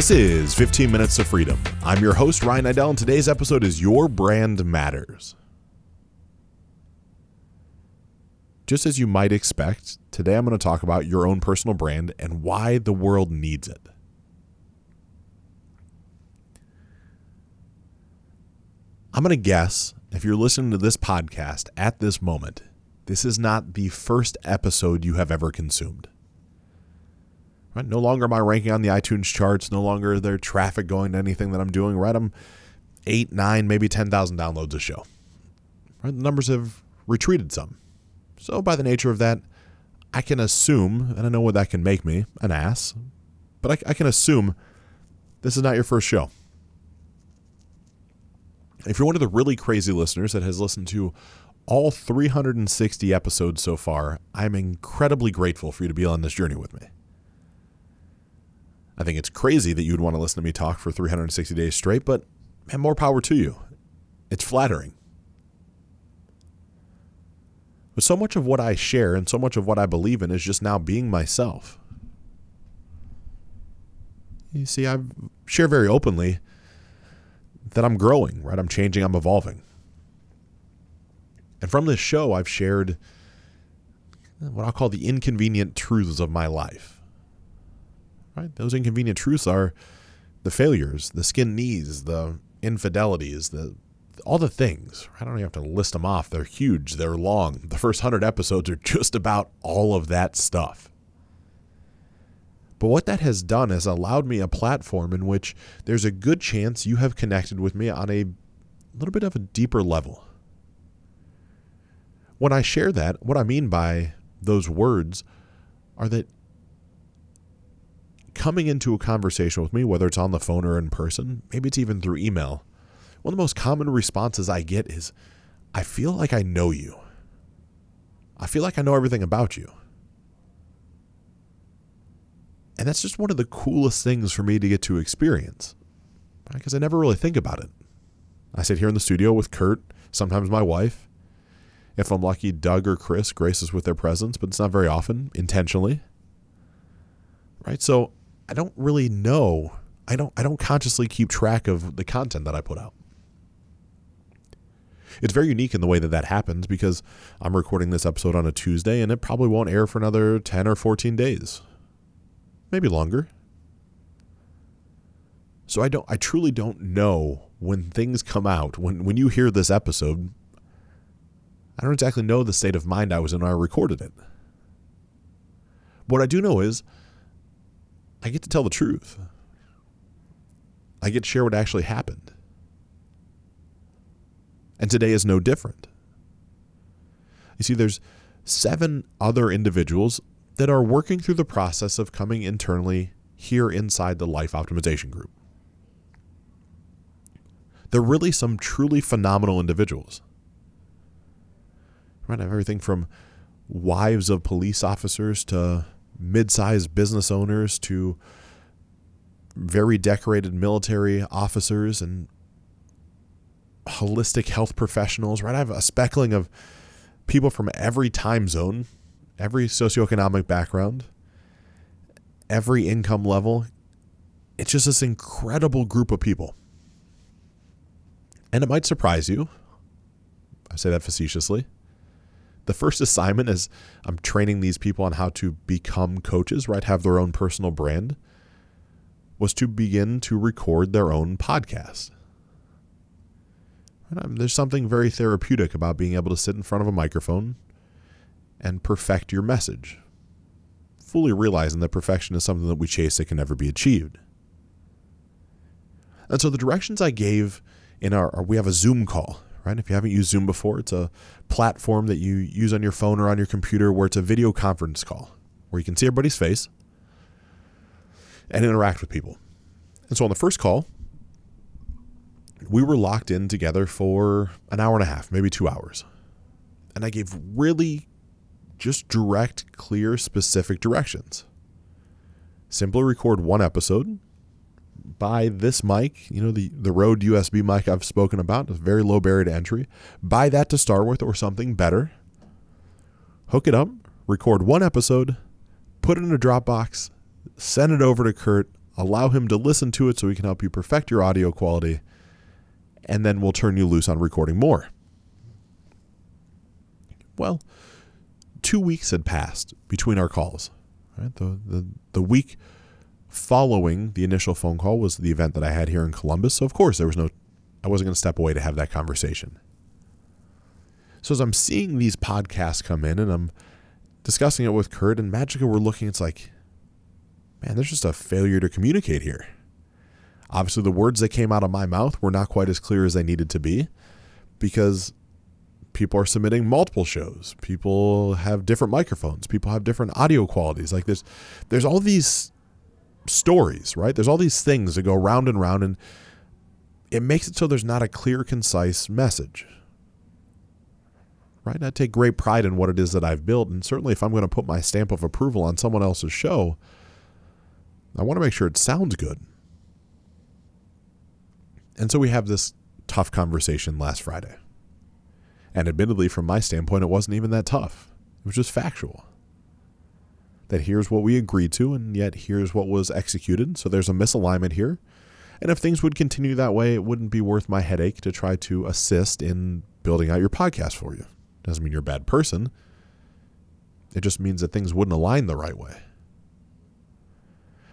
This is 15 Minutes of Freedom. I'm your host, Ryan Idell, and today's episode is Your Brand Matters. Just as you might expect, today I'm going to talk about your own personal brand and why the world needs it. I'm going to guess if you're listening to this podcast at this moment, this is not the first episode you have ever consumed. Right? No longer am I ranking on the iTunes charts. No longer is there traffic going to anything that I'm doing. Right? I'm um, eight, nine, maybe 10,000 downloads a show. Right? The numbers have retreated some. So, by the nature of that, I can assume, and I know what that can make me an ass, but I, I can assume this is not your first show. If you're one of the really crazy listeners that has listened to all 360 episodes so far, I'm incredibly grateful for you to be on this journey with me. I think it's crazy that you'd want to listen to me talk for 360 days straight, but man, more power to you. It's flattering. But so much of what I share and so much of what I believe in is just now being myself. You see, I share very openly that I'm growing, right? I'm changing, I'm evolving. And from this show, I've shared what I'll call the inconvenient truths of my life. Right? Those inconvenient truths are the failures, the skin knees, the infidelities, the all the things. I don't even have to list them off. They're huge, they're long. The first 100 episodes are just about all of that stuff. But what that has done is allowed me a platform in which there's a good chance you have connected with me on a little bit of a deeper level. When I share that, what I mean by those words are that coming into a conversation with me, whether it's on the phone or in person, maybe it's even through email, one of the most common responses I get is, I feel like I know you. I feel like I know everything about you. And that's just one of the coolest things for me to get to experience because I never really think about it. I sit here in the studio with Kurt, sometimes my wife. If I'm lucky, Doug or Chris graces with their presence, but it's not very often, intentionally. Right? So I don't really know. I don't I don't consciously keep track of the content that I put out. It's very unique in the way that that happens because I'm recording this episode on a Tuesday and it probably won't air for another 10 or 14 days maybe longer. So I don't I truly don't know when things come out, when when you hear this episode, I don't exactly know the state of mind I was in when I recorded it. What I do know is I get to tell the truth. I get to share what actually happened. And today is no different. You see, there's seven other individuals that are working through the process of coming internally here inside the Life Optimization Group. They're really some truly phenomenal individuals. Right? I have everything from wives of police officers to mid sized business owners to very decorated military officers and holistic health professionals, right? I have a speckling of people from every time zone every socioeconomic background, every income level. It's just this incredible group of people. And it might surprise you. I say that facetiously. The first assignment is I'm training these people on how to become coaches, right? Have their own personal brand, was to begin to record their own podcast. There's something very therapeutic about being able to sit in front of a microphone and perfect your message, fully realizing that perfection is something that we chase that can never be achieved. And so the directions I gave in our, we have a Zoom call, right? If you haven't used Zoom before, it's a platform that you use on your phone or on your computer where it's a video conference call where you can see everybody's face and interact with people. And so on the first call, we were locked in together for an hour and a half, maybe two hours. And I gave really just direct, clear, specific directions. Simply record one episode. Buy this mic, you know, the, the Rode USB mic I've spoken about, it's very low barrier to entry. Buy that to start with or something better. Hook it up, record one episode, put it in a Dropbox, send it over to Kurt. allow him to listen to it so he can help you perfect your audio quality, and then we'll turn you loose on recording more. Well, two weeks had passed between our calls. Right? The, the, the week following the initial phone call was the event that I had here in Columbus. So, of course, there was no, I wasn't going to step away to have that conversation. So, as I'm seeing these podcasts come in and I'm discussing it with Kurt and Magica, we're looking, it's like, man, there's just a failure to communicate here. Obviously, the words that came out of my mouth were not quite as clear as they needed to be because people are submitting multiple shows. People have different microphones. People have different audio qualities. Like there's there's all these stories, right? There's all these things that go round and round and it makes it so there's not a clear concise message. Right? I take great pride in what it is that I've built and certainly if I'm going to put my stamp of approval on someone else's show, I want to make sure it sounds good. And so we have this tough conversation last Friday. And admittedly, from my standpoint, it wasn't even that tough. It was just factual. That here's what we agreed to, and yet here's what was executed. So there's a misalignment here. And if things would continue that way, it wouldn't be worth my headache to try to assist in building out your podcast for you. Doesn't mean you're a bad person. It just means that things wouldn't align the right way.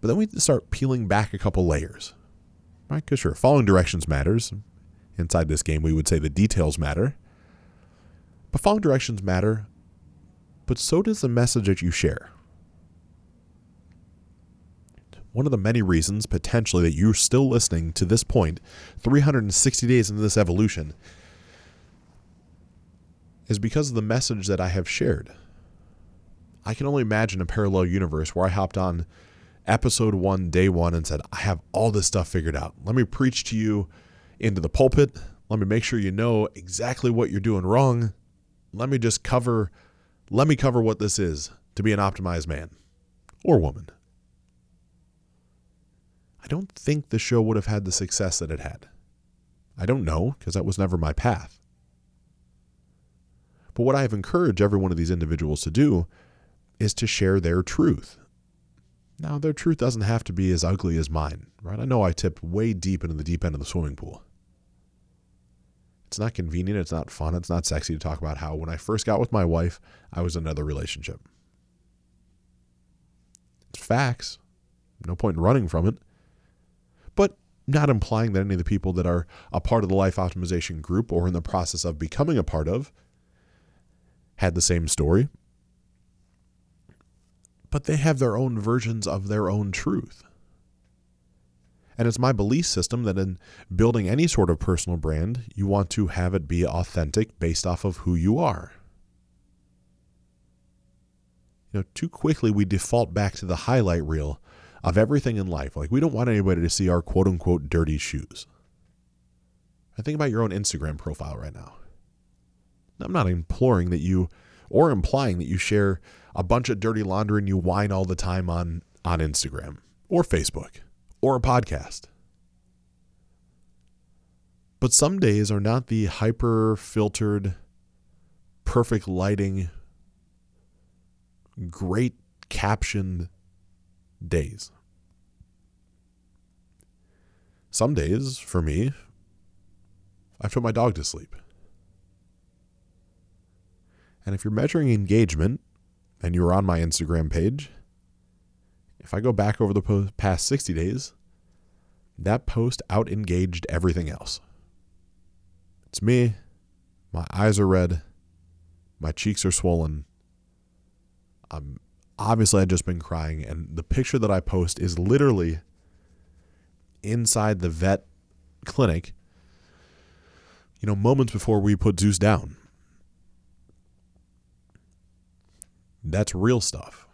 But then we start peeling back a couple layers. Right? Because sure, following directions matters. Inside this game, we would say the details matter. But following directions matter, but so does the message that you share. One of the many reasons, potentially, that you're still listening to this point, 360 days into this evolution, is because of the message that I have shared. I can only imagine a parallel universe where I hopped on episode one, day one, and said, I have all this stuff figured out. Let me preach to you into the pulpit. Let me make sure you know exactly what you're doing wrong let me just cover let me cover what this is to be an optimized man or woman. I don't think the show would have had the success that it had. I don't know because that was never my path. But what I have encouraged every one of these individuals to do is to share their truth. Now, their truth doesn't have to be as ugly as mine, right? I know I tipped way deep into the deep end of the swimming pool. It's not convenient. It's not fun. It's not sexy to talk about how when I first got with my wife, I was in another relationship. It's facts. No point in running from it. But not implying that any of the people that are a part of the life optimization group or in the process of becoming a part of had the same story. But they have their own versions of their own truth. And it's my belief system that in building any sort of personal brand, you want to have it be authentic based off of who you are. You know, too quickly we default back to the highlight reel of everything in life. Like, we don't want anybody to see our quote unquote dirty shoes. I think about your own Instagram profile right now. I'm not imploring that you or implying that you share a bunch of dirty laundry and you whine all the time on, on Instagram or Facebook or a podcast. But some days are not the hyper filtered, perfect lighting, great captioned days. Some days, for me, I put my dog to sleep. And if you're measuring engagement and you were on my Instagram page, if I go back over the past 60 days, that post out engaged everything else. It's me. My eyes are red. My cheeks are swollen. I'm obviously I'd just been crying, and the picture that I post is literally inside the vet clinic. You know, moments before we put Zeus down. That's real stuff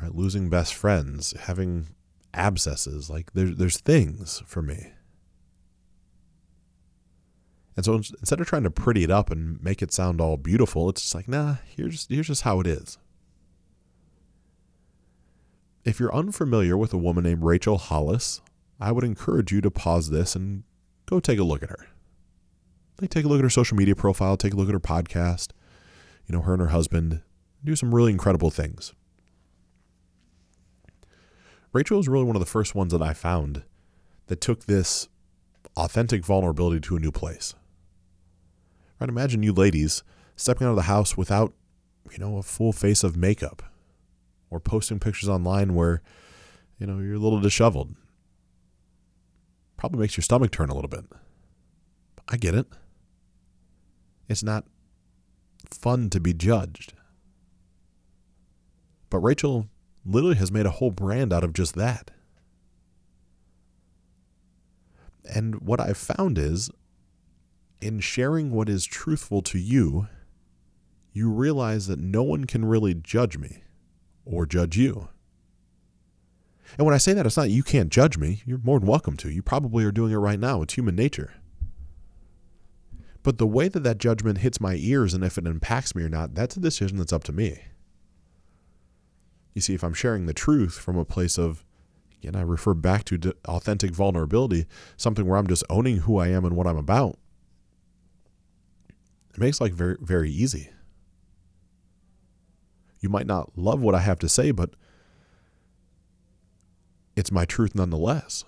right? Losing best friends, having abscesses, like there's there's things for me. And so instead of trying to pretty it up and make it sound all beautiful, it's just like, nah, here's here's just how it is. If you're unfamiliar with a woman named Rachel Hollis, I would encourage you to pause this and go take a look at her. Like take a look at her social media profile, take a look at her podcast. You know, her and her husband do some really incredible things. Rachel was really one of the first ones that I found that took this authentic vulnerability to a new place. Right? Imagine you ladies stepping out of the house without, you know, a full face of makeup or posting pictures online where, you know, you're a little disheveled. Probably makes your stomach turn a little bit. I get it. It's not fun to be judged. But Rachel literally has made a whole brand out of just that. And what I've found is in sharing what is truthful to you, you realize that no one can really judge me or judge you. And when I say that, it's not you can't judge me. You're more than welcome to. You probably are doing it right now. It's human nature. But the way that that judgment hits my ears and if it impacts me or not, that's a decision that's up to me. You see, if I'm sharing the truth from a place of, again, I refer back to authentic vulnerability, something where I'm just owning who I am and what I'm about, it makes life very, very easy. You might not love what I have to say, but it's my truth nonetheless.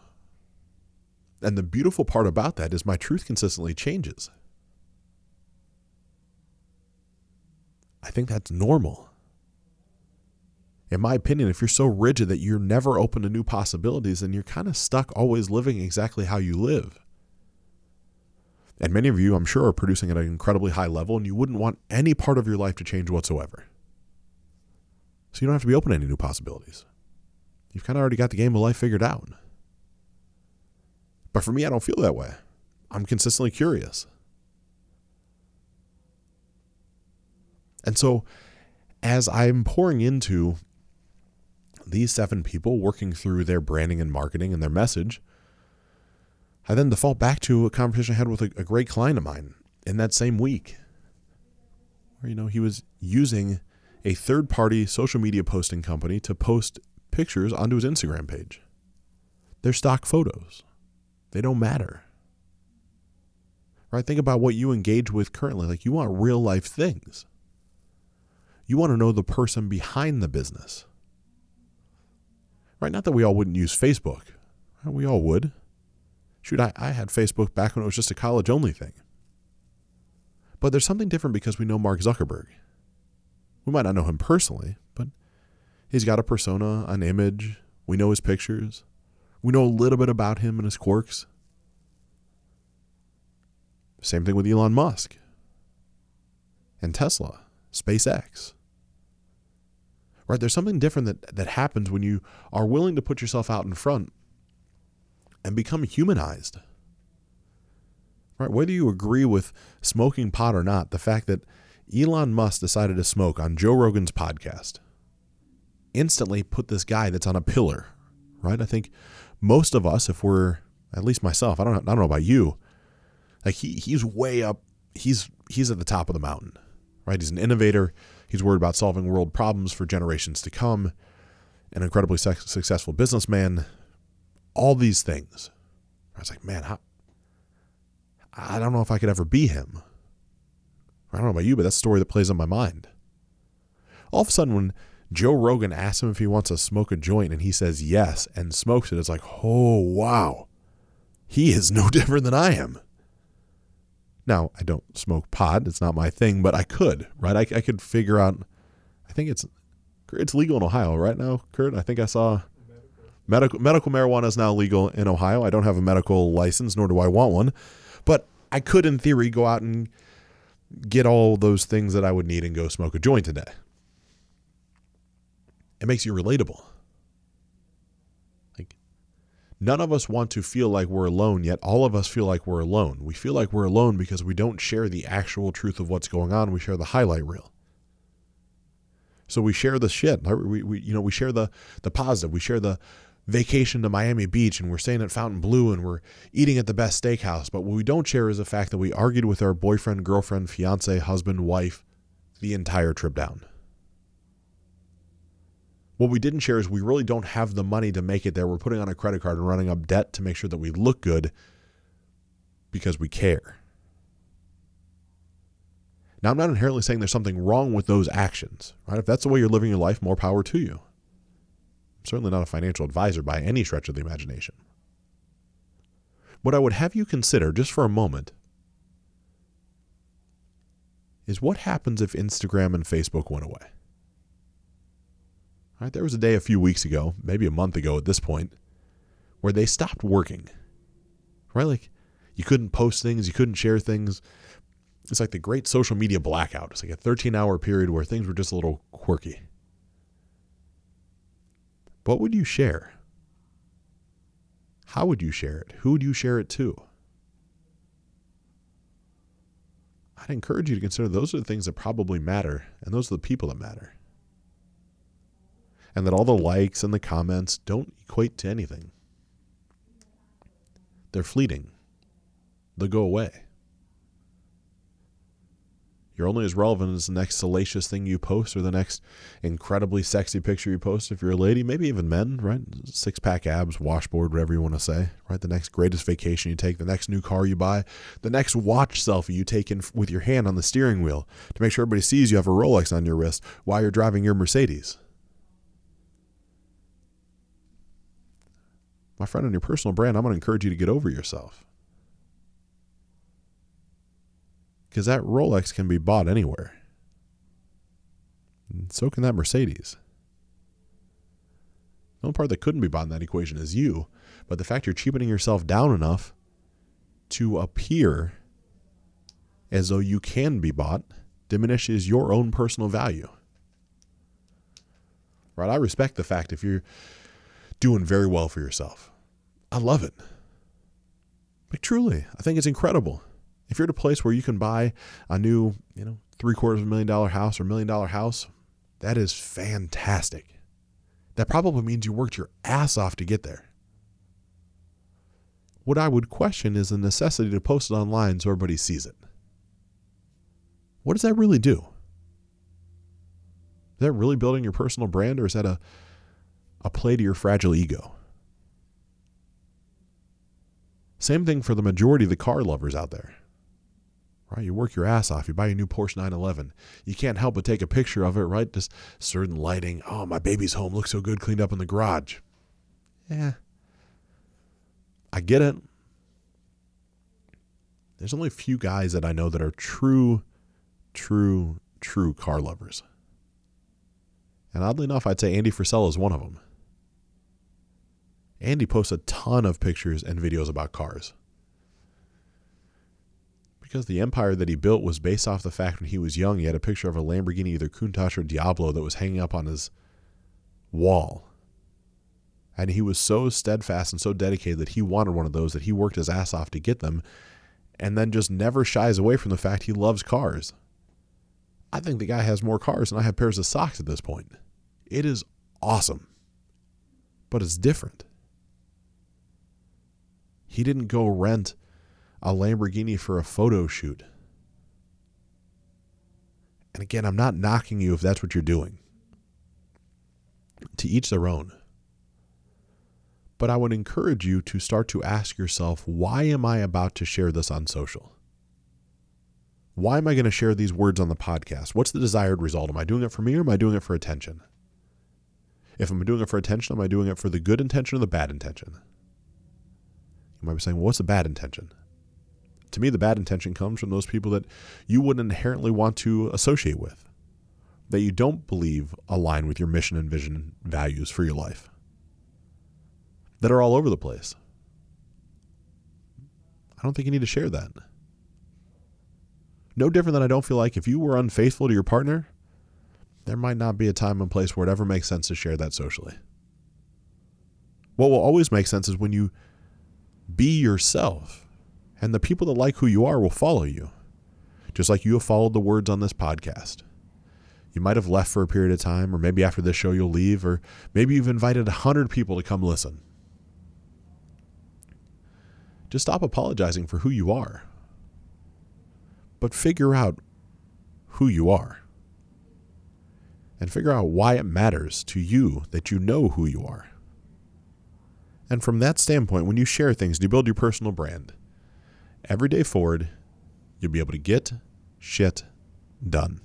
And the beautiful part about that is my truth consistently changes. I think that's normal. In my opinion, if you're so rigid that you're never open to new possibilities, then you're kind of stuck always living exactly how you live. And many of you, I'm sure, are producing at an incredibly high level, and you wouldn't want any part of your life to change whatsoever. So you don't have to be open to any new possibilities. You've kind of already got the game of life figured out. But for me, I don't feel that way. I'm consistently curious. And so, as I'm pouring into these seven people working through their branding and marketing and their message, I then default back to a conversation I had with a, a great client of mine in that same week, where you know he was using a third-party social media posting company to post pictures onto his Instagram page. They're stock photos. They don't matter. Right? Think about what you engage with currently. Like you want real life things. You want to know the person behind the business. Right? Not that we all wouldn't use Facebook. We all would. Shoot, I, I had Facebook back when it was just a college only thing. But there's something different because we know Mark Zuckerberg. We might not know him personally, but he's got a persona, an image. We know his pictures. We know a little bit about him and his quirks. Same thing with Elon Musk and Tesla, SpaceX right? There's something different that, that happens when you are willing to put yourself out in front and become humanized. Right? Whether you agree with smoking pot or not, the fact that Elon Musk decided to smoke on Joe Rogan's podcast instantly put this guy that's on a pillar, right? I think most of us, if we're at least myself, I don't I don't know about you, like he he's way up, he's he's at the top of the mountain, right? He's an innovator. He's worried about solving world problems for generations to come, an incredibly successful businessman, all these things. I was like, man, how, I don't know if I could ever be him. I don't know about you, but that's a story that plays on my mind. All of a sudden, when Joe Rogan asks him if he wants to smoke a joint and he says yes and smokes it, it's like, oh, wow. He is no different than I am. Now, I don't smoke pot. It's not my thing, but I could, right? I, I could figure out. I think it's it's legal in Ohio right now, Kurt. I think I saw medical medical marijuana is now legal in Ohio. I don't have a medical license, nor do I want one, but I could, in theory, go out and get all those things that I would need and go smoke a joint today. It makes you relatable. Like none of us want to feel like we're alone, yet all of us feel like we're alone. We feel like we're alone because we don't share the actual truth of what's going on. We share the highlight reel. So we share the shit. We, we, you know, we share the the positive. We share the vacation to Miami Beach and we're staying at Fontainebleau and we're eating at the best steakhouse. But what we don't share is the fact that we argued with our boyfriend, girlfriend, fiance, husband, wife the entire trip down. What we didn't share is we really don't have the money to make it there. We're putting on a credit card and running up debt to make sure that we look good because we care. Now, I'm not inherently saying there's something wrong with those actions, right? If that's the way you're living your life, more power to you. Certainly not a financial advisor by any stretch of the imagination. What I would have you consider, just for a moment, is what happens if Instagram and Facebook went away? All right, there was a day a few weeks ago, maybe a month ago at this point, where they stopped working. Right? Like you couldn't post things, you couldn't share things. It's like the great social media blackout. It's like a 13 hour period where things were just a little quirky. What would you share? How would you share it? Who would you share it to? I'd encourage you to consider those are the things that probably matter, and those are the people that matter. And that all the likes and the comments don't equate to anything. They're fleeting, they'll go away. You're only as relevant as the next salacious thing you post or the next incredibly sexy picture you post. If you're a lady, maybe even men, right? Six pack abs, washboard, whatever you want to say, right? The next greatest vacation you take, the next new car you buy, the next watch selfie you take in with your hand on the steering wheel to make sure everybody sees you have a Rolex on your wrist while you're driving your Mercedes. My friend, on your personal brand, I'm going to encourage you to get over yourself. Because that Rolex can be bought anywhere. And so can that Mercedes. The only part that couldn't be bought in that equation is you, but the fact you're cheapening yourself down enough to appear as though you can be bought diminishes your own personal value. Right? I respect the fact if you're doing very well for yourself. I love it. But truly, I think it's incredible if you're at a place where you can buy a new, you know, three quarters of a million dollar house or million dollar house, that is fantastic. That probably means you worked your ass off to get there. What I would question is the necessity to post it online so everybody sees it. What does that really do? Is that really building your personal brand or is that a, a play to your fragile ego? Same thing for the majority of the car lovers out there right? You work your ass off. You buy a new Porsche 911. You can't help but take a picture of it, right? Just certain lighting. Oh, my baby's home looks so good cleaned up in the garage. Yeah. I get it. There's only a few guys that I know that are true, true, true car lovers. And oddly enough, I'd say Andy Frisella is one of them. Andy posts a ton of pictures and videos about cars because the empire that he built was based off the fact when he was young, he had a picture of a Lamborghini, either Countach or Diablo, that was hanging up on his wall. And he was so steadfast and so dedicated that he wanted one of those that he worked his ass off to get them and then just never shies away from the fact he loves cars. I think the guy has more cars than I have pairs of socks at this point. It is awesome, but it's different. He didn't go rent a Lamborghini for a photo shoot. And again, I'm not knocking you if that's what you're doing. To each their own. But I would encourage you to start to ask yourself why am I about to share this on social? Why am I going to share these words on the podcast? What's the desired result? Am I doing it for me or am I doing it for attention? If I'm doing it for attention, am I doing it for the good intention or the bad intention? You might be saying, well, what's the bad intention? To me, the bad intention comes from those people that you wouldn't inherently want to associate with, that you don't believe align with your mission and vision values for your life, that are all over the place. I don't think you need to share that. No different than I don't feel like if you were unfaithful to your partner, there might not be a time and place where it ever makes sense to share that socially. What will always make sense is when you be yourself and the people that like who you are will follow you, just like you have followed the words on this podcast. You might have left for a period of time, or maybe after this show you'll leave, or maybe you've invited 100 people to come listen. Just stop apologizing for who you are, but figure out who you are. And figure out why it matters to you that you know who you are. And from that standpoint, when you share things, you build your personal brand every day forward, you'll be able to get shit done.